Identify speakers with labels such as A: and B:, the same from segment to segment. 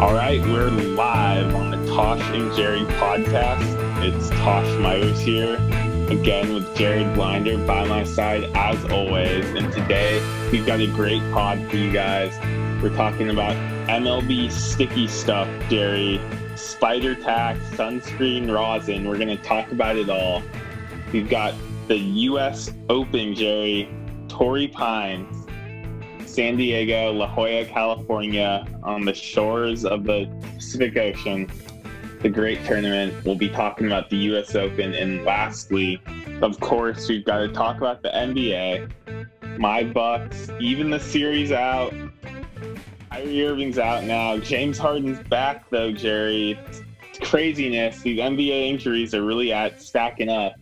A: All right, we're live on the Tosh and Jerry podcast. It's Tosh Myers here, again with Jared Blinder by my side as always. And today we've got a great pod for you guys. We're talking about MLB sticky stuff, Jerry, spider tack, sunscreen, rosin. We're going to talk about it all. We've got the U.S. Open, Jerry, Torrey Pines, San Diego, La Jolla, California, on the shores of the Pacific Ocean. The great tournament. We'll be talking about the U.S. Open. And lastly, of course, we've got to talk about the NBA. My Bucks, even the series out. Kyrie Irving's out now. James Harden's back though, Jerry. It's craziness. These NBA injuries are really at stacking up.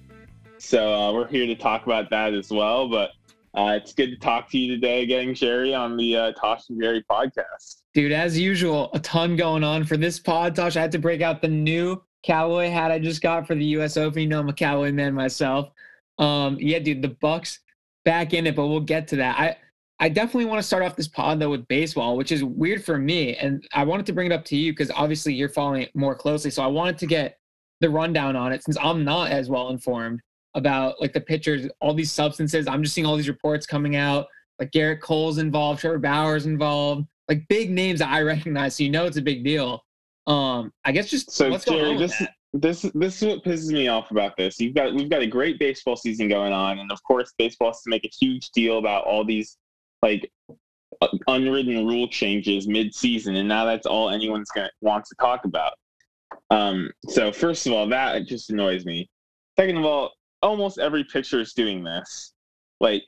A: So uh, we're here to talk about that as well. But uh, it's good to talk to you today again, Jerry, on the uh, Tosh and Jerry podcast.
B: Dude, as usual, a ton going on for this pod, Tosh. I had to break out the new cowboy hat I just got for the U.S. Open. You know, I'm a cowboy man myself. Um, yeah, dude, the Bucks back in it, but we'll get to that. I I definitely want to start off this pod though with baseball, which is weird for me, and I wanted to bring it up to you because obviously you're following it more closely. So I wanted to get the rundown on it since I'm not as well informed about like the pitchers, all these substances. I'm just seeing all these reports coming out. Like Gerrit Cole's involved, Trevor Bauer's involved, like big names that I recognize. So you know it's a big deal. Um, I guess just
A: so what's Jerry, going on this, this this is what pisses me off about this. You've got we've got a great baseball season going on, and of course, baseball has to make a huge deal about all these like unwritten rule changes mid-season, and now that's all anyone's gonna wants to talk about. Um, so first of all, that just annoys me. Second of all, almost every picture is doing this. Like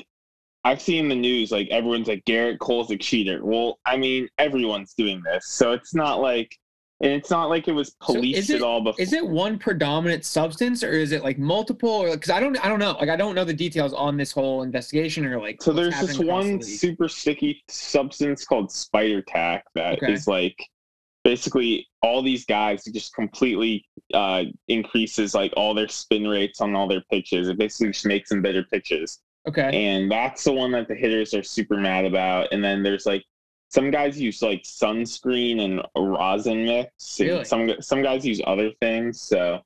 A: I've seen the news, like everyone's like Gerrit Cole's a cheater. Well, I mean, everyone's doing this, so it's not like, and it's not like it was policed
B: so it,
A: at all. Before.
B: Is it one predominant substance, or is it like multiple? Or because I don't, I don't know. Like I don't know the details on this whole investigation, or like.
A: So there's this one super sticky substance called spider tack that okay. is like basically all these guys just completely uh, increases like all their spin rates on all their pitches. It basically just makes them better pitches.
B: Okay.
A: And that's the one that the hitters are super mad about. And then there's like some guys use like sunscreen and rosin mix. Really? some some guys use other things. So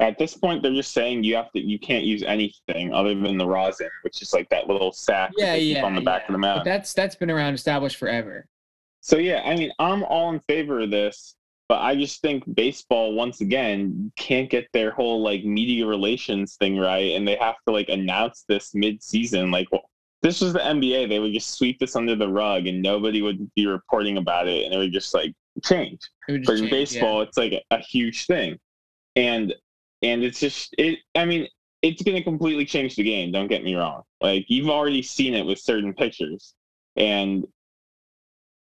A: at this point, they're just saying you have to you can't use anything other than the rosin, which is like that little sack
B: yeah, yeah,
A: on the back of the mound.
B: But that's that's been around established forever.
A: So yeah, I mean, I'm all in favor of this, but I just think baseball once again can't get their whole like media relations thing right, and they have to like announce this mid-season. Like, well, this was the NBA, they would just sweep this under the rug, and nobody would be reporting about it, and it would just like change. But in change, baseball, yeah. it's like a, a huge thing, and and it's just it. I mean, it's going to completely change the game. Don't get me wrong. Like you've already seen it with certain pictures, and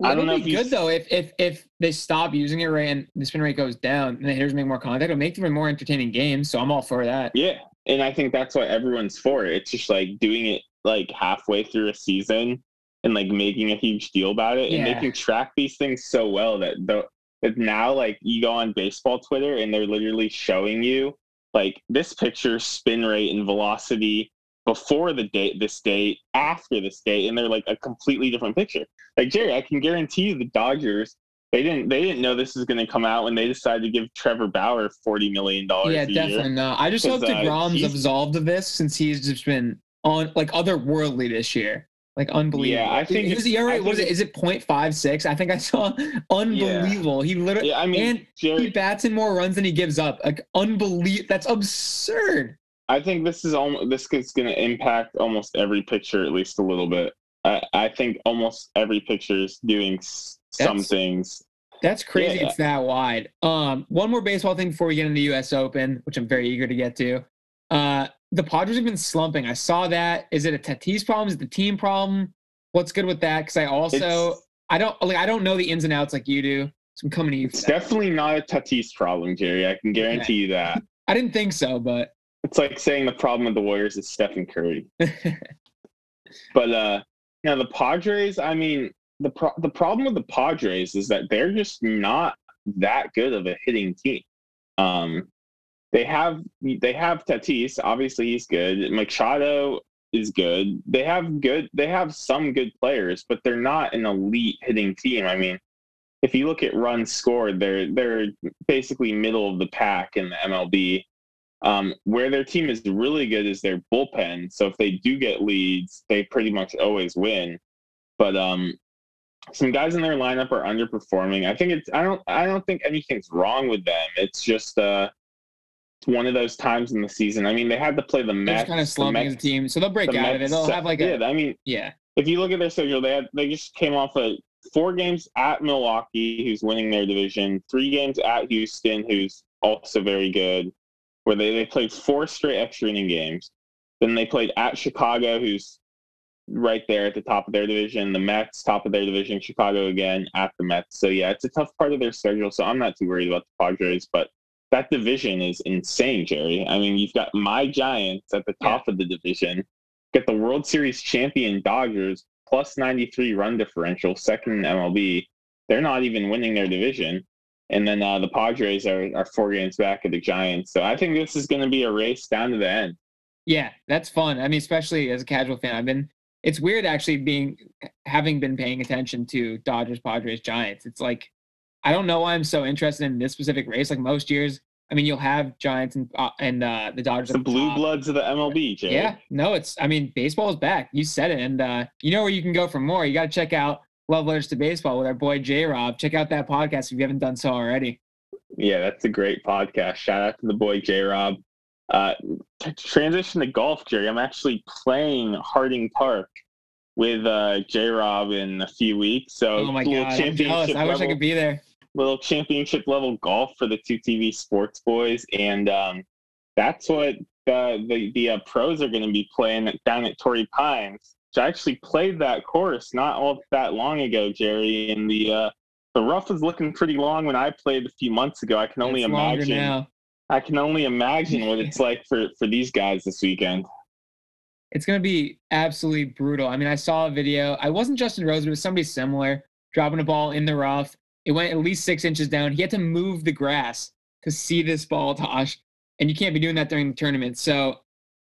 B: I don't know. Be good though if if if they stop using it right and the spin rate goes down and the hitters make more contact, it'll make them a more entertaining game. So I'm all for that.
A: Yeah, and I think that's what everyone's for. It's just like doing it like halfway through a season and like making a huge deal about it yeah. and making track these things so well that the that now like you go on baseball Twitter and they're literally showing you like this picture spin rate and velocity before the date this date after this date and they're like a completely different picture like jerry i can guarantee you the dodgers they didn't they didn't know this was going to come out when they decided to give trevor bauer 40 million dollars
B: yeah definitely not i just hope DeGrom's uh, absolved of this since he's just been on like otherworldly this year like unbelievable.
A: Yeah, I think
B: his ERA was it is it 0.56? I think I saw unbelievable. Yeah. He literally yeah, I mean, Jerry, he bats in more runs than he gives up. Like unbelievable. That's absurd.
A: I think this is almost this is going to impact almost every picture at least a little bit. I, I think almost every picture is doing some things.
B: That's crazy. Yeah. It's that wide. Um, one more baseball thing before we get into the U.S. Open, which I'm very eager to get to. Uh, the Padres have been slumping. I saw that. Is it a Tatis problem? Is it the team problem? What's good with that? Because I also it's, I don't like I don't know the ins and outs like you do. So I'm coming to you.
A: It's definitely not a Tatis problem, Jerry. I can guarantee okay. you that.
B: I didn't think so, but
A: it's like saying the problem with the Warriors is Stephen Curry. but uh, know, the Padres. I mean, the pro- the problem with the Padres is that they're just not that good of a hitting team. Um, they have they have Tatis. Obviously, he's good. Machado is good. They have good. They have some good players, but they're not an elite hitting team. I mean, if you look at runs scored, they're they're basically middle of the pack in the MLB. Um, where their team is really good is their bullpen. So if they do get leads, they pretty much always win. But um, some guys in their lineup are underperforming. I think it's I don't I don't think anything's wrong with them. It's just uh one of those times in the season. I mean, they had to play the Mets.
B: They're kind of slumping a
A: Mets-
B: team, so they'll break
A: the
B: out of it. They'll have like a
A: yeah. I mean,
B: yeah.
A: if you look at their schedule, they had they just came off of four games at Milwaukee, who's winning their division, three games at Houston, who's also very good, where they, they played four straight extra inning games. Then they played at Chicago, who's right there at the top of their division, the Mets, top of their division, Chicago again at the Mets. So yeah, it's a tough part of their schedule. So I'm not too worried about the Padres, but that division is insane, Jerry. I mean, you've got my Giants at the top of the division, got the World Series champion Dodgers plus 93 run differential, second in MLB. They're not even winning their division. And then uh, the Padres are, are four games back of the Giants. So I think this is going to be a race down to the end.
B: Yeah, that's fun. I mean, especially as a casual fan, I've been. It's weird actually being having been paying attention to Dodgers, Padres, Giants. It's like I don't know why I'm so interested in this specific race. Like most years, I mean, you'll have Giants and uh, and uh, the Dodgers.
A: The
B: the
A: blue
B: top.
A: bloods of the MLB, Jerry.
B: Yeah, no, it's. I mean, baseball is back. You said it, and uh, you know where you can go for more. You got to check out Love Letters to Baseball with our boy J Rob. Check out that podcast if you haven't done so already.
A: Yeah, that's a great podcast. Shout out to the boy J Rob. Uh, transition to golf, Jerry. I'm actually playing Harding Park with uh, J Rob in a few weeks. So
B: Oh my god, I'm jealous. I wish I could be there.
A: little championship level golf for the two TV Sports Boys, and um, that's what the the, the uh, pros are going to be playing down at Torrey Pines. I actually played that course not all that long ago, Jerry, and the uh, the rough was looking pretty long when I played a few months ago. I can only
B: It's
A: imagine.
B: now.
A: I can only imagine what it's like for for these guys this weekend.
B: It's gonna be absolutely brutal. I mean, I saw a video. I wasn't Justin Rose, but it was somebody similar dropping a ball in the rough. It went at least six inches down. He had to move the grass to see this ball, Tosh, and you can't be doing that during the tournament. So,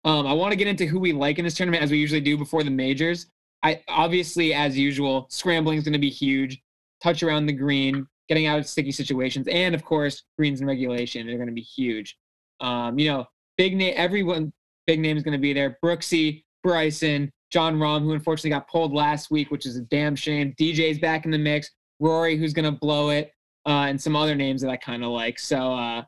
B: um, I want to get into who we like in this tournament as we usually do before the majors. I obviously, as usual, scrambling is going to be huge. Touch around the green, getting out of sticky situations, and of course, greens and regulation are going to be huge. Um, you know, big name, everyone, big name is going to be there. Brooksy, Bryson, Jon Rahm, who unfortunately got pulled last week, which is a damn shame. DJ's back in the mix. Rory, who's going to blow it, uh, and some other names that I kind of like. So, uh,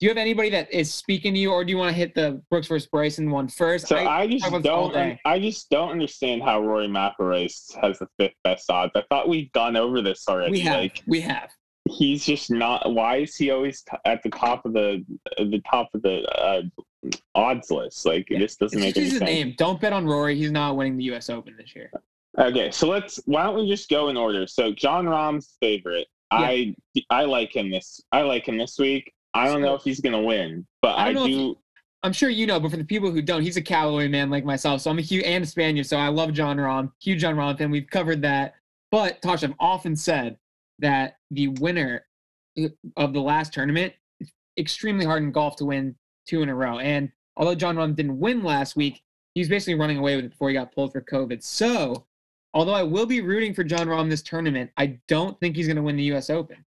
B: do you have anybody that is speaking to you, or do you want to hit the Brooks versus Bryson one first?
A: So I, just
B: this all
A: don't. I just don't understand how Rory McIlroy has the fifth best odds. I thought we'd gone over this already.
B: we have,
A: Like
B: we have.
A: he's just not. Why is he always t- at the top of the the top of the uh, odds list? Like
B: Yeah.
A: this doesn't
B: It's
A: make
B: just
A: any
B: his
A: sense.
B: name. Don't bet on Rory. He's not winning the U.S. Open this year.
A: Okay, so let's. Why don't we just go in order? So Jon Rahm's favorite. I I like him this. I like him this week. I don't know if he's gonna win, but
B: I
A: I,
B: don't if. I'm sure you know, but for the people who don't, he's a Callaway man like myself. So I'm a huge and a Spaniard. So I love Jon Rahm, huge Jon Rahm fan. We've covered that. But Tosh, I've often said that the winner of the last tournament extremely hard in golf to win two in a row. And although Jon Rahm didn't win last week, he was basically running away with it before he got pulled for COVID. So although I will be rooting for Jon Rahm this tournament, I don't think he's going to win the U.S. Open.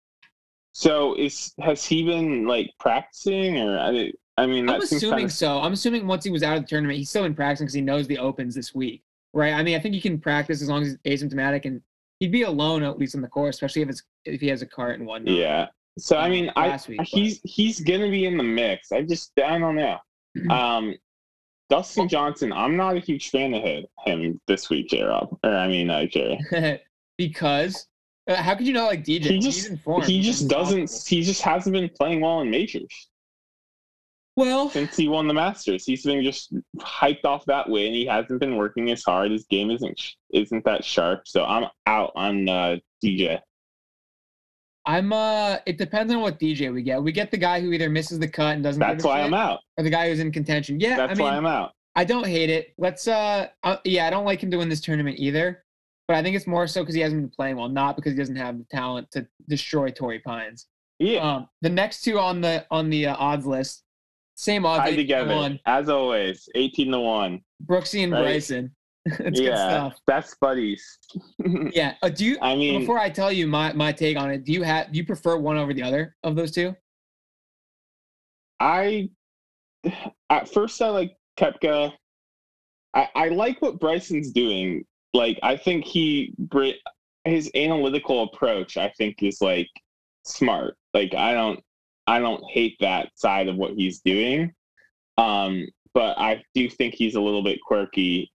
A: So is has he been like practicing or I, I mean
B: I'm assuming
A: kind of
B: so. I'm assuming once he was out of the tournament, he's still in practicing because he knows the opens this week, right? I mean, I think he can practice as long as he's asymptomatic, and he'd be alone at least on the course, especially if it's if he has a cart and whatnot.
A: yeah. So I
B: um,
A: mean, I
B: week, but-
A: he's he's gonna be in the mix. I just I don't know. Um, Dustin Johnson, I'm not a huge fan of him, this week, J Rob. Or I mean, uh, Jerry.
B: because how could you not like DJ?
A: He just he just doesn't. He just hasn't been playing well in majors
B: Well,
A: since he won the Masters. He's been just hyped off that win. He hasn't been working as hard. His game isn't isn't that sharp. So I'm out on uh, DJ.
B: I'm uh. It depends on what DJ we get. We get the guy who either misses the cut and doesn't.
A: That's why I'm out.
B: Or the guy who's in contention. Yeah,
A: That's
B: I mean,
A: why I'm out.
B: I don't hate it. Let's uh, uh yeah, I don't like him to win this tournament either. But I think it's more so because he hasn't been playing well, not because he doesn't have the talent to destroy Torrey Pines.
A: Yeah.
B: Um, the next two on the on the uh, odds list, same odds.
A: Tied together
B: One,
A: as always. 18 to one.
B: Brooksy and
A: Right.
B: Bryson. it's good
A: yeah,
B: stuff.
A: best buddies.
B: Yeah. Uh, do you?
A: I mean,
B: before I tell you my my take on it, do you have do you prefer one over the other of those two?
A: I at first I like Koepka. I, I like what Bryson's doing. Like I think he his analytical approach I think is like smart. Like I don't I don't hate that side of what he's doing. Um, but I do think he's a little bit quirky.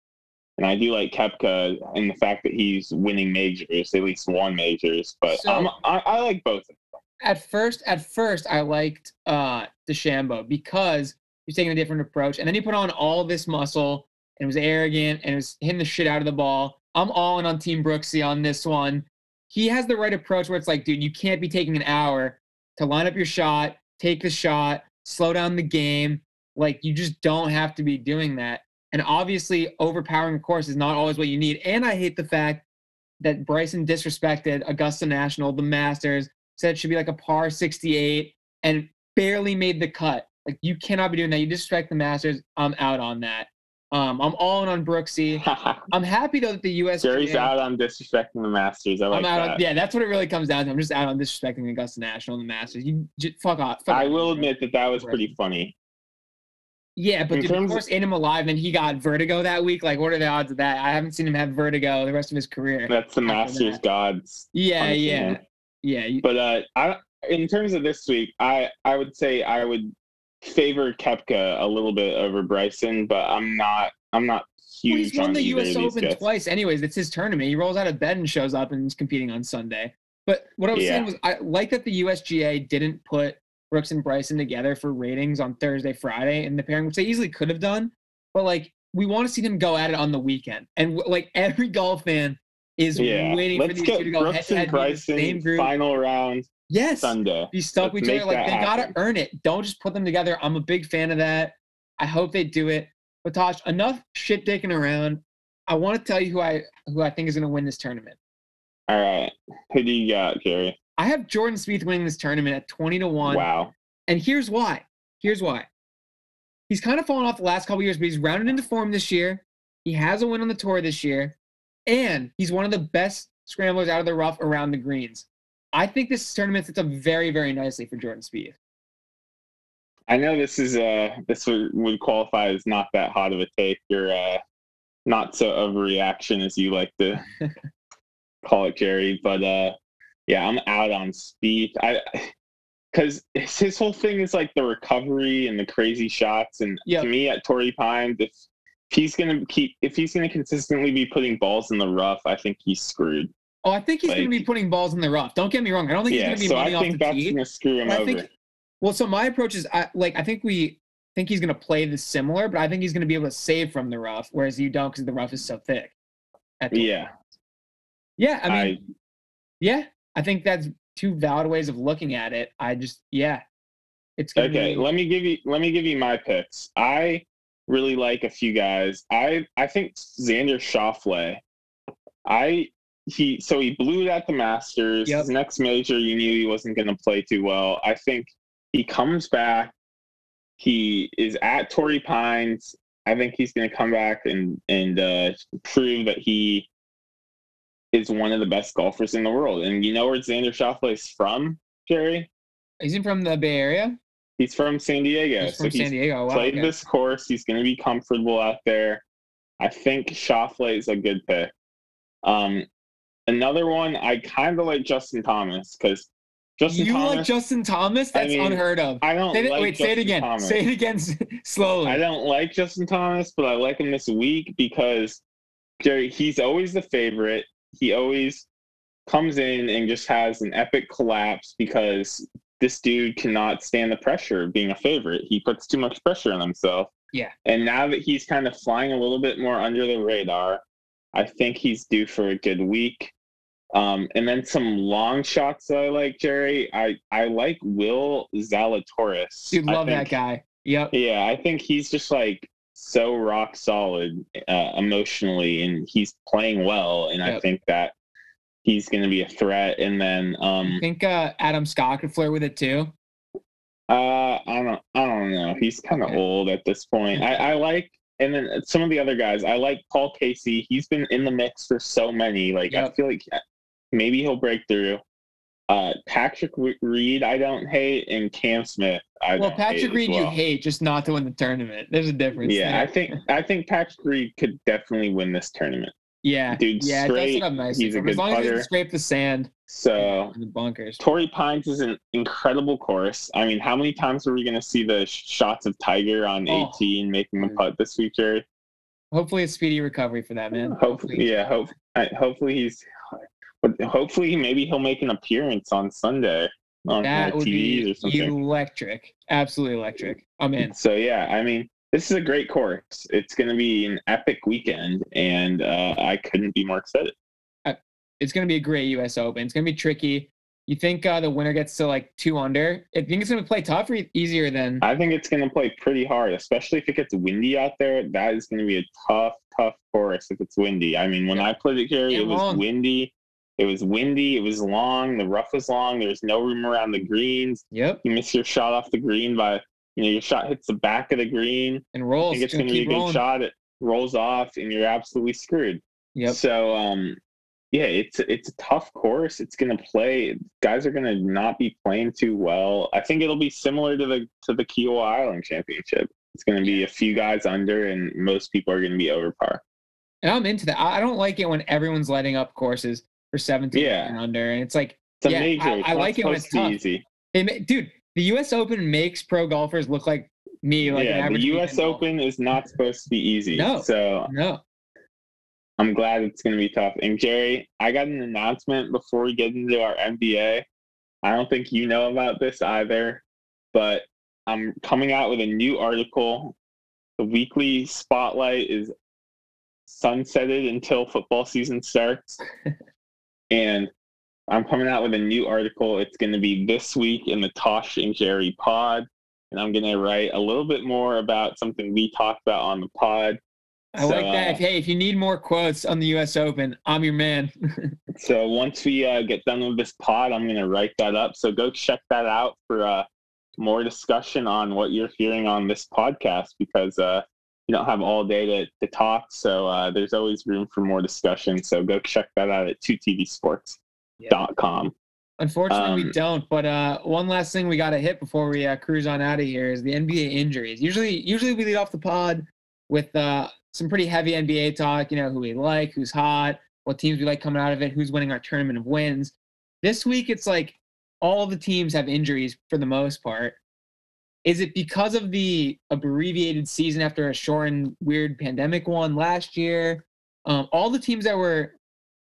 A: And I do like Koepka and the fact that he's winning majors, at least one majors. But
B: So-
A: I'm, I, I like both.
B: At first, at first, I liked uh DeChambeau because he's taking a different approach, and then he put on all this muscle and was arrogant and it was hitting the shit out of the ball. I'm all in on Team Brooksy on this one. He has the right approach where it's like, dude, you can't be taking an hour to line up your shot, take the shot, slow down the game. Like you just don't have to be doing that. And obviously, overpowering a course is not always what you need. And I hate the fact that Bryson disrespected Augusta National, the Masters, said it should be like a par 68 and barely made the cut. Like you cannot be doing that. You disrespect the Masters. I'm out on that. Um, I'm all in on Brooksy. I'm happy though that the U.S.
A: Jerry's out on disrespecting the Masters. I like
B: I'm out.
A: that.
B: On, yeah, that's what it really comes down to. I'm just out on disrespecting Augusta National and the Masters. You just fuck off. Fuck
A: I
B: off.
A: will admit that that was pretty funny.
B: Yeah, but
A: in
B: dude, of course, ate him alive, and he got vertigo that week. Like, what are the odds of that? I haven't seen him have vertigo the rest of his career.
A: That's the Masters
B: that.
A: gods.
B: Yeah, yeah,
A: him.
B: yeah.
A: But uh, I, in terms of this week, I I would say I would favor Koepka a little bit over Bryson, but I'm not I'm not
B: Well, he's won
A: on
B: the U.S. Open
A: guys.
B: twice, anyways. It's his tournament. He rolls out of bed and shows up and is competing on Sunday. But what I was saying was, I like that the USGA didn't put Brooks and Bryson together for ratings on Thursday, Friday in the pairing, which they easily could have done. But like, we want to see them go at it on the weekend, and like every golf fan is
A: Yeah,
B: waiting for
A: let's
B: these two to go head
A: Brooks
B: to head. in the Same group.
A: final round
B: Yes,
A: Sunday.
B: be stuck with
A: Let's
B: each other. Like they gotta earn it. Don't just put them together. I'm a big fan of that. I hope they do it. But Tosh, enough shit dicking around. I want to tell you who I who I think is gonna win this tournament.
A: All right, who do you got, Jerry?
B: I have Jordan Spieth winning this tournament at 20 to 1.
A: Wow.
B: And here's why. Here's why. He's kind of fallen off the last couple years, but he's rounded into form this year. He has a win on the tour this year. And he's one of the best scramblers out of the rough around the greens. I think this tournament sets up very, very nicely for Jordan Spieth.
A: I know this is uh this would, would qualify as not that hot of a take or uh not so overreaction as you like to call it, Jerry. But uh yeah, I'm out on Spieth. I because his whole thing is like the recovery and the crazy shots. And
B: Yep.
A: to me, at Torrey Pines, if if he's gonna keep if he's gonna consistently be putting balls in the rough, I think he's screwed.
B: Oh, I think he's going to be putting balls in the rough. Don't get me wrong. I don't think
A: yeah,
B: he's going to be
A: I
B: money
A: think
B: off the
A: that's
B: tee.
A: gonna screw him
B: I
A: over.
B: think, well, so my approach is, I, like, I think we think he's going to play this similar, but I think he's going to be able to save from the rough, whereas you don't because the rough is so thick.
A: yeah,
B: Pines. Yeah, I mean,
A: I
B: yeah, I think that's two valid ways of looking at it. I just, yeah, it's
A: Okay,
B: Be,
A: let me give you let me give you my picks. I really like a few guys. I I think Xander Schauffele. I he so he blew it at the Masters.
B: Yep.
A: His next major, you knew he wasn't going to play too well. I think he comes back. He is at Torrey Pines. I think he's going to come back and and uh, prove that he is one of the best golfers in the world. And you know where Xander Schauffele is from, Jerry?
B: is he from the Bay Area?
A: He's from San Diego.
B: He's
A: so
B: from
A: he's
B: San Diego. Wow,
A: played
B: okay.
A: this course. He's going to be comfortable out there. I think Schauffele is a good pick. Um, another one, I kind of like Justin Thomas because Justin
B: you
A: Thomas.
B: like Justin Thomas?
A: I
B: That's
A: mean,
B: unheard of.
A: I don't
B: Say it,
A: like
B: wait, say it
A: Justin
B: again.
A: Thomas.
B: Say it again slowly.
A: I don't like Justin Thomas, but I like him this week because Jerry, he's always the favorite. He always comes in and just has an epic collapse because this dude cannot stand the pressure of being a favorite. He puts too much pressure on himself.
B: Yeah.
A: And now that he's kind of flying a little bit more under the radar, I think he's due for a good week. Um, and then some long shots that I like, Jerry. I, I like Will Zalatoris. I
B: love that guy. Yep.
A: yeah, I think he's just like so rock solid uh, emotionally, and he's playing well, and I think that he's going to be a threat. And then,
B: I
A: um,
B: think uh, Adam Scott could flirt with it too.
A: uh, I don't, I don't know. He's kind of
B: Okay.
A: old at this point. I, I like, and then some of the other guys. I like Paul Casey. He's been in the mix for so many. Like I feel like maybe he'll break through. Uh, Patrick Reed, I don't hate, and Cam Smith. I
B: Well,
A: don't
B: Patrick Reed, you hate just not to win the tournament. There's a difference.
A: Yeah,
B: there.
A: I think I think Patrick Reed could definitely win this tournament.
B: Yeah,
A: Dude,
B: yeah, it does
A: straight,
B: set up nicely.
A: he's a
B: him. as
A: good
B: long as he
A: putter.
B: doesn't scrape the sand
A: So
B: the bunkers.
A: Torrey Pines is an incredible course. I mean, how many times are we going to see the shots of Tiger on
B: Oh.
A: 18 making the putt this week, Jerry?
B: Hopefully, a speedy recovery for that man.
A: Hopefully, yeah. Hope, I, hopefully he's. But hopefully, maybe he'll make an appearance on Sunday on
B: that would
A: TVs
B: be
A: or something.
B: electric. Absolutely electric. I'm in.
A: So yeah, I mean, this is a great course. It's going to be an epic weekend, and uh, I couldn't be more excited.
B: It's going to be a great U.S. Open. It's going to be tricky. You think uh, the winner gets to like two under? I think it's going to play tough or easier than.
A: I think it's going to play pretty hard, especially if it gets windy out there. That is going to be a tough, tough course if it's windy. I mean, when
B: Yeah.
A: I played it here, it was
B: long.
A: windy. It was windy. It was long. The rough was long. There's no room around the greens.
B: Yep.
A: You miss your shot off the green by, you know, your shot hits the back of the green.
B: And
A: I
B: rolls.
A: think it's
B: Gonna
A: be a good
B: rolling.
A: shot. It rolls off, and you're absolutely screwed.
B: Yep.
A: So, um, yeah, it's it's a tough course. It's going to play. Guys are going to not be playing too well. I think it'll be similar to the to the Kiawah Island Championship. It's going to be a few guys under, and most people are going to be over par.
B: And I'm into that. I I don't like it when everyone's lighting up courses for 17
A: Yeah.
B: and under, and it's like,
A: It's
B: Yeah,
A: major.
B: I- I like it when it's tough.
A: easy.
B: it, dude, the U.S. Open makes pro golfers look like me, like an
A: yeah, the U.S.
B: golfer.
A: Open is not supposed to be easy.
B: No.
A: So
B: No.
A: I'm glad it's going to be tough. And Jerry, I got an announcement before we get into our NBA. I don't think you know about this either, but I'm coming out with a new article. The weekly spotlight is sunsetted until football season starts. and I'm coming out with a new article. It's going to be this week in the Tosh and Jerry pod. And I'm going to write a little bit more about something we talked about on the pod.
B: I like that.
A: uh,
B: hey, if you need more quotes on the U.S. Open, I'm your man.
A: So once we uh, get done with this pod, I'm going to write that up. So go check that out for uh, more discussion on what you're hearing on this podcast because uh, you don't have all day to, to talk. So uh, there's always room for more discussion. So go check that out at 2tvsports.com.
B: Unfortunately, we
A: Um,
B: don't. But uh, one last thing we got to hit before we uh, cruise on out of here is the NBA injuries. Usually, usually we lead off the pod with uh, some pretty heavy NBA talk. You know, who we like, who's hot, what teams we like coming out of it, who's winning our tournament of wins. This week, it's like all the teams have injuries for the most part. Is it because of the abbreviated season after a short and weird pandemic one last year? Um, all the teams that were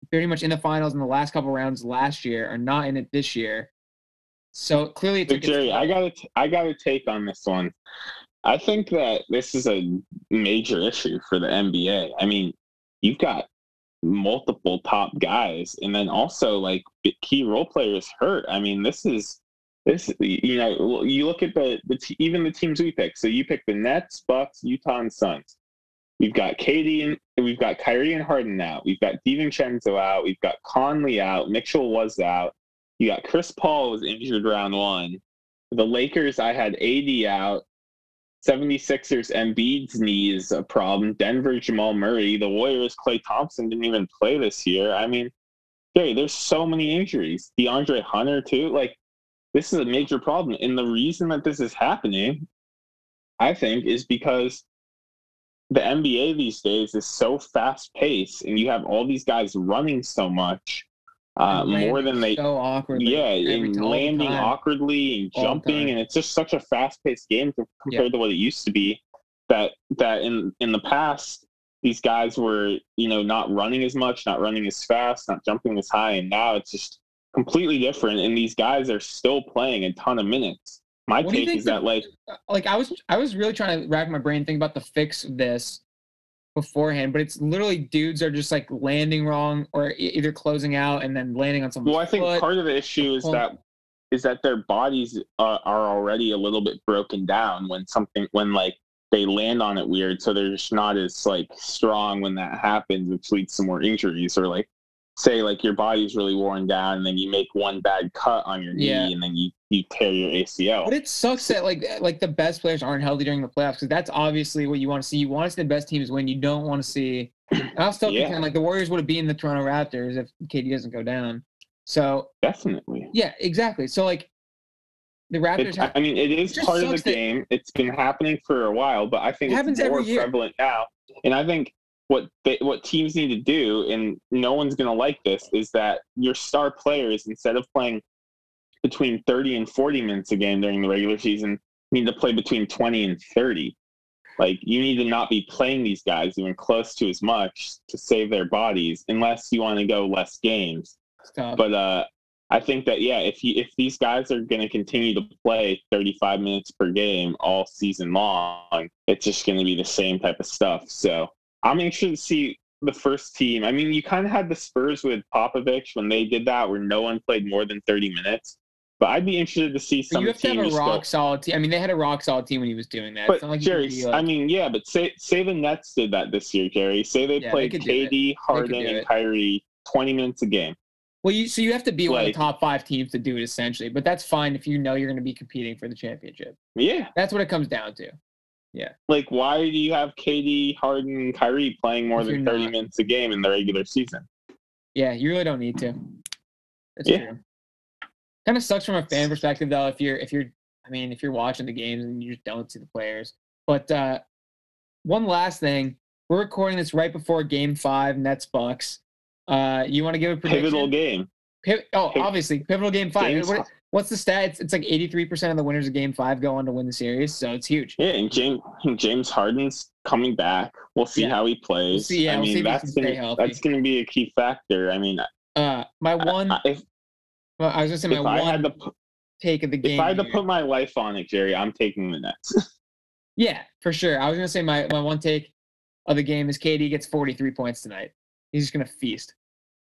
B: pretty much in the finals in the last couple rounds last year are not in it this year. So clearly, it
A: So
B: its
A: Jerry. I got to I got to take on this one. I think that this is a major issue for the NBA. I mean, you've got multiple top guys, and then also like key role players hurt. I mean, this is this. You know, you look at the the t- even the teams we pick. So you pick the Nets, Bucks, Utah, and Suns. We've got Katie and we've got Kyrie and Harden out. We've got DiVincenzo out. We've got Conley out. Mitchell was out. You got Chris Paul was injured round one. The Lakers, I had AD out. 76ers, Embiid's knee is a problem. Denver, Jamal Murray. The Warriors, Klay Thompson didn't even play this year. I mean, there's so many injuries. DeAndre Hunter, too. Like, this is a major problem. And the reason that this is happening, I think, is because the NBA these days is so fast paced and you have all these guys running so much uh, more than they
B: so awkwardly.
A: yeah, and landing
B: time.
A: awkwardly and
B: All
A: jumping,
B: time.
A: and it's just such a fast-paced game compared to what it used to be. That that in in the past, these guys were you know not running as much, not running as fast, not jumping as high, and now it's just completely different. And these guys are still playing a ton of minutes. My
B: What
A: take is that
B: the-
A: like
B: like I was I was really trying to rack my brain think about the fix of this beforehand, but it's literally dudes are just like landing wrong or either closing out and then landing on someone's
A: Well, I think
B: foot.
A: part of the issue is that is that their bodies uh, are already a little bit broken down when something when like they land on it weird, so they're just not as like strong when that happens, which leads to more injuries or like say like your body's really worn down and then you make one bad cut on your knee
B: Yeah.
A: and then you you tear your ACL.
B: But it sucks that like like the best players aren't healthy during the playoffs because that's obviously what you want to see. You want to see the best teams win. You don't want to see. I'll still
A: Yeah.
B: contend like the Warriors would have beaten the Toronto Raptors if KD doesn't go down. So
A: Definitely.
B: yeah, exactly. So like the Raptors
A: It,
B: have
A: I mean, it is
B: just
A: part of the game. It's been happening for a while, but I think
B: It
A: it's more
B: every year.
A: prevalent now. And I think what they, what teams need to do, and no one's going to like this, is that your star players, instead of playing between 30 and 40 minutes a game during the regular season, need to play between 20 and 30. Like you need to not be playing these guys even close to as much to save their bodies, unless you want to go less games.
B: stuff.
A: But uh, I think that yeah, if you, if these guys are going to continue to play 35 minutes per game all season long, it's just going to be the same type of stuff. So I'm interested to see the first team. I mean, you kind of had the Spurs with Popovich when they did that, where no one played more than 30 minutes. But I'd be interested to see some
B: you have to have a
A: go-
B: rock solid team. I mean, they had a rock solid team when he was doing that.
A: But
B: like
A: Jerry,
B: like-
A: I mean, yeah, but say say the Nets did that this year, Jerry. Say they
B: Yeah,
A: played
B: it.
A: KD, Harden, and. Kyrie 20 minutes a game.
B: well, you so you have to be one of the top five teams to do it essentially. But that's fine if you know you're going to be competing for the championship.
A: Yeah,
B: That's what it comes down to.
A: Like why do you have KD, Harden, and Kyrie playing more than 30
B: not-
A: minutes a game in the regular season?
B: Yeah, you really don't need to. That's
A: Yeah.
B: true. Kind of sucks from a fan perspective though if you're if you're I mean if you're watching the games and you just don't see the players. But uh one last thing, we're recording this right before game five, Nets Bucks. Uh you want to give a prediction?
A: Pivotal game.
B: Piv- oh,
A: Piv-
B: obviously, pivotal game five. What- what's the stat? It's, it's like 83% of the winners of game five go on to win the series, so it's huge.
A: Yeah, and James James Harden's coming back. We'll see
B: Yeah.
A: how he plays.
B: see, yeah,
A: I
B: we'll
A: mean, that's gonna that's gonna be a key factor. I mean,
B: Uh my one
A: I- if
B: well, I was gonna say my
A: if I
B: one
A: had to pu-
B: take of the game.
A: if I had to
B: here-
A: put my life on it, Jerry, I'm taking the Nets.
B: Yeah, for sure. I was gonna say my, my one take of the game is KD gets 43 points tonight. He's just gonna feast.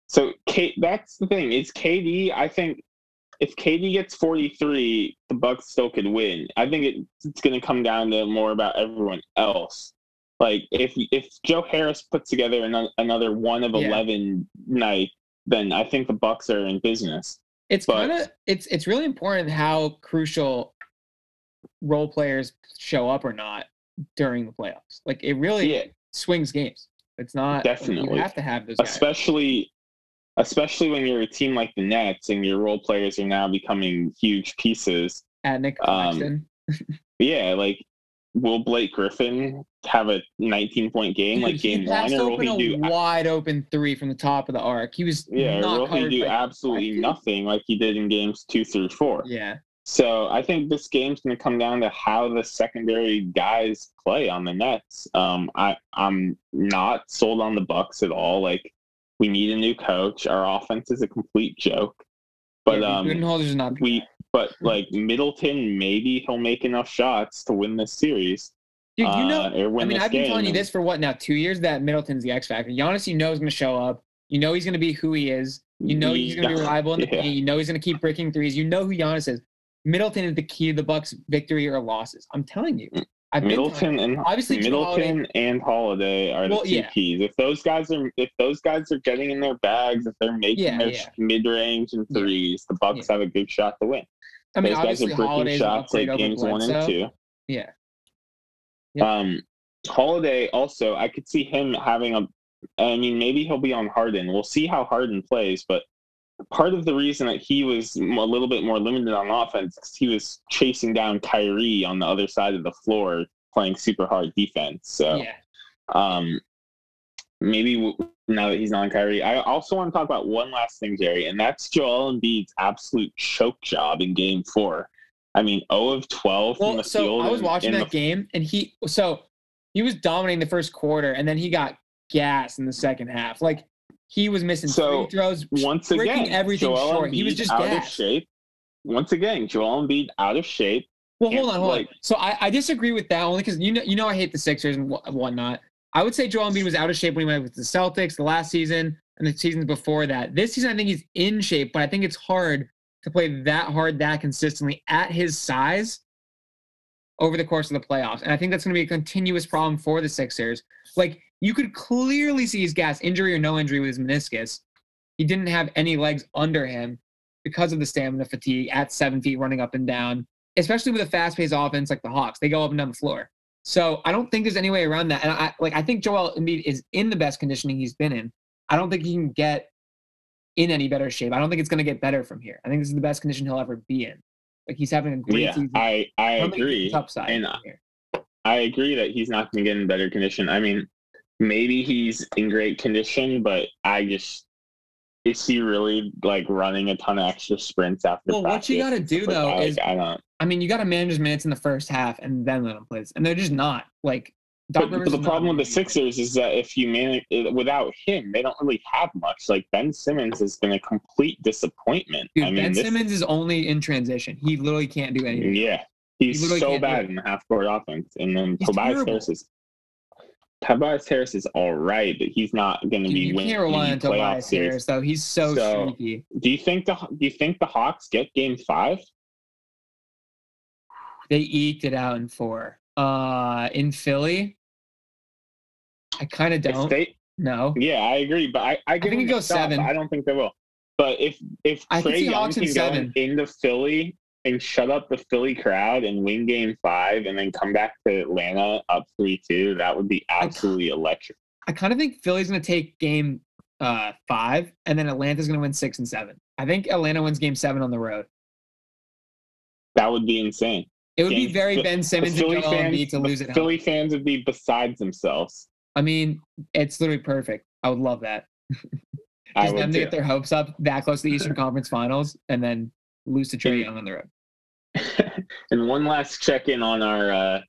A: So Kate, that's the thing. It's KD? I think if KD gets 43, the Bucks still could win. I think it, it's going to come down to more about everyone else. Like if if Joe Harris puts together ano- another one of
B: Yeah.
A: 11 night, then I think the Bucks are in business.
B: It's kind of it's it's really important how crucial role players show up or not during the playoffs. Like it really
A: Yeah,
B: swings games. It's not
A: Definitely.
B: You have to have those guys.
A: especially especially when you're a team like the Nets and your role players are now becoming huge pieces.
B: At Nick
A: um. Yeah, like will Blake Griffin have a 19 point game like game one, or will
B: open
A: he do?
B: a wide open three from the top of the arc. He was
A: Yeah, will he do absolutely
B: feet.
A: nothing like he did in games two through four?
B: Yeah.
A: So I think this game's going to come down to how the secondary guys play on the Nets. Um, I I'm not sold on the Bucks at all. Like we need a new coach. Our offense is a complete joke. But
B: yeah,
A: um,
B: Budenholzer's not
A: we but like Middleton, maybe he'll make enough shots to win this series.
B: Dude, you know,
A: uh,
B: I mean, I've been
A: game.
B: telling you this for what now? Two years that Middleton's the X factor. Giannis, you know, is going to show up. You know, he's going to be who he is. You know, he's going to be reliable in the
A: Yeah.
B: paint. You know, he's going to keep breaking threes. You know who Giannis is. Middleton is the key to the Bucks' victory or losses. I'm telling you. I've
A: Middleton and
B: Obviously,
A: Middleton and Holiday are the
B: Well,
A: two
B: yeah.
A: keys. If those guys are if those guys are getting in their bags, if they're making
B: Yeah,
A: their
B: yeah.
A: mid range and threes, the Bucks have a good shot to win.
B: I mean,
A: those guys are breaking
B: Holiday's
A: shots like games one and two.
B: Yeah. Yep.
A: Um, Holiday also, I could see him having a. I mean, maybe he'll be on Harden. We'll see how Harden plays, but part of the reason that he was a little bit more limited on offense is he was chasing down Kyrie on the other side of the floor, playing super hard defense. So.
B: Yeah.
A: Um, maybe w- now that he's not on Kyrie, I also want to talk about one last thing, Jerry, and that's Joel Embiid's absolute choke job in Game Four. I mean, 0 of 12 from
B: Well,
A: the
B: so
A: field.
B: I was watching that
A: the-
B: game, and he so he was dominating the first quarter, and then he got gas in the second half. Like he was missing
A: So,
B: free throws.
A: Once again,
B: everything
A: Joel
B: short. He was just
A: out of shape. Once again, Joel Embiid out of shape.
B: Well, hold on, hold
A: like-
B: on. So I, I disagree with that only because you know you know I hate the Sixers and whatnot. I would say Joel Embiid was out of shape when he went with the Celtics the last season and the seasons before that. This season, I think he's in shape, but I think it's hard to play that hard that consistently at his size over the course of the playoffs. And I think that's going to be a continuous problem for the Sixers. Like you could clearly see his gas, injury or no injury with his meniscus. he didn't have any legs under him because of the stamina fatigue at seven feet running up and down, especially with a fast paced offense like the Hawks. They go up and down the floor. So I don't think there's any way around that. And I like I think Joel Embiid is in the best conditioning he's been in. I don't think he can get in any better shape. I don't think it's going to get better from here. I think this is the best condition he'll ever be in. Like he's having a great
A: Yeah,
B: season.
A: I I
B: don't
A: agree.
B: upside
A: and. I agree that he's not going to get in better condition. I mean, maybe he's in great condition, but I just is he really like running a ton of extra sprints after?
B: Well, what you got to do
A: Like,
B: though
A: I,
B: is,
A: I don't.
B: I mean, you got to manage his minutes in the first half and then let him play. And they're just not like.
A: But, but the problem with the. Sixers is that if you manage eh, without him, they don't really have much. Like Ben Simmons has been a complete disappointment.
B: Dude,
A: I mean,
B: Ben
A: this,
B: Simmons is only in transition. He literally can't do anything.
A: yeah, he's
B: literally
A: so bad in the half court offense, and then
B: He's
A: Tobias. Harris is. Tobias Harris is all right, but he's not going to be
B: you
A: winning
B: can't rely on Tobias
A: series.
B: Harris though. He's so,
A: So-
B: streaky.
A: Do you think the do you think the Hawks get Game Five?
B: They eked it out in four. Uh, in Philly, I kind of don't.
A: they,
B: no,
A: yeah, I agree, but I I, give
B: think it goes seven.
A: I don't think they will. But if if
B: I Trae
A: Young
B: in
A: can go
B: seven.
A: into Philly and shut up the Philly crowd and win Game Five, and then come back to Atlanta up three two, that would be absolutely electric.
B: I kind of think Philly's going to take game uh, five, and then Atlanta's going to win six and seven. I think Atlanta wins game seven on the road.
A: That would be insane.
B: It would be very
A: the-
B: Ben Simmons and
A: Philly
B: Joel
A: fans,
B: Embiid to lose at home.
A: Philly fans would be besides themselves.
B: I mean, it's literally perfect. I would love that.
A: I
B: Just them to get their hopes up that close to the Eastern Conference Finals, and then lose to Trae Young on the road.
A: and one last check in on our uh,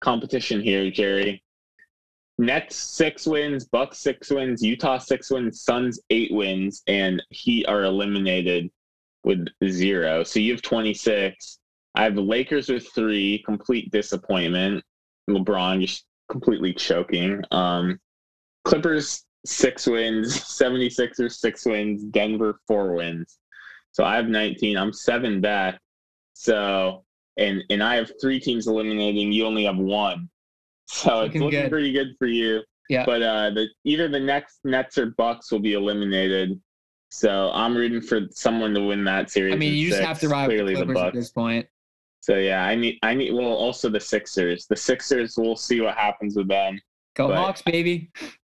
A: competition here, Jerry. Nets six wins, Bucks six wins, Utah six wins, Suns eight wins, and Heat are eliminated with zero. So you have twenty six. I have Lakers with three, complete disappointment. LeBron just completely choking. Um, Clippers six wins, 76ers six wins, Denver four wins. So I have 19. I'm seven back. So and and I have three teams eliminating. You only have one. So it's
B: Looking
A: looking
B: good.
A: pretty good for you.
B: Yeah.
A: But uh, the either the next Nets or Bucks will be eliminated. So I'm rooting for someone to win that series.
B: I mean, you just
A: six.
B: have to ride
A: Clearly
B: the
A: the
B: Clippers at this point.
A: So yeah, I need I need well also the Sixers. The Sixers, we'll see what happens with them.
B: Go
A: But-
B: Hawks, baby.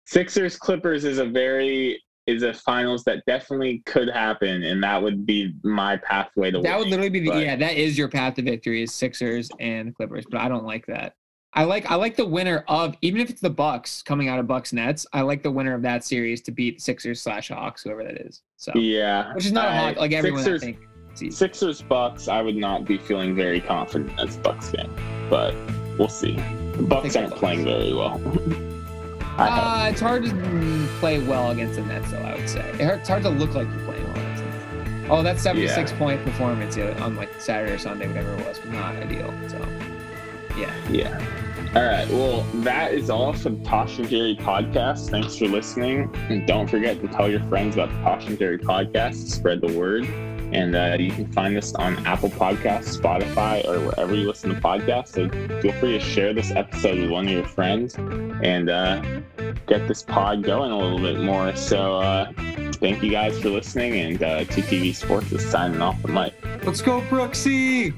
A: Sixers Clippers is a very is a finals that definitely could happen, and that would be my pathway to
B: That would literally be the
A: but-
B: yeah. That is your path to victory is Sixers and Clippers, but I don't like that. I like I like the winner of even if it's the Bucks coming out of Bucks Nets. I like the winner of that series to beat Sixers slash Hawks, whoever that is. So
A: Yeah,
B: which is not a
A: I-
B: hawk like everyone
A: Sixers,
B: I think.
A: Sixers Bucks. I would not be feeling very confident as Bucks fan, but we'll see. The Bucks aren't
B: Bucks.
A: playing very well.
B: Uh, it's hard to play well against the Nets, though. I would say it's hard to look like you're playing well against the Nets. Oh, that 76 point performance on like Saturday or Sunday, whatever it was, was not ideal. So, yeah.
A: Yeah. All right. Well, that is all for the Tosh and Jerry podcast. Thanks for listening. And don't forget to tell your friends about the Tosh and Jerry podcast. Spread the word. And uh, you can find us on Apple Podcasts, Spotify, or wherever you listen to podcasts. So feel free to share this episode with one of your friends and uh, get this pod going a little bit more. So uh, thank you guys for listening. And uh, TTV Sports is signing off with Mike.
B: Let's go, Brooksy!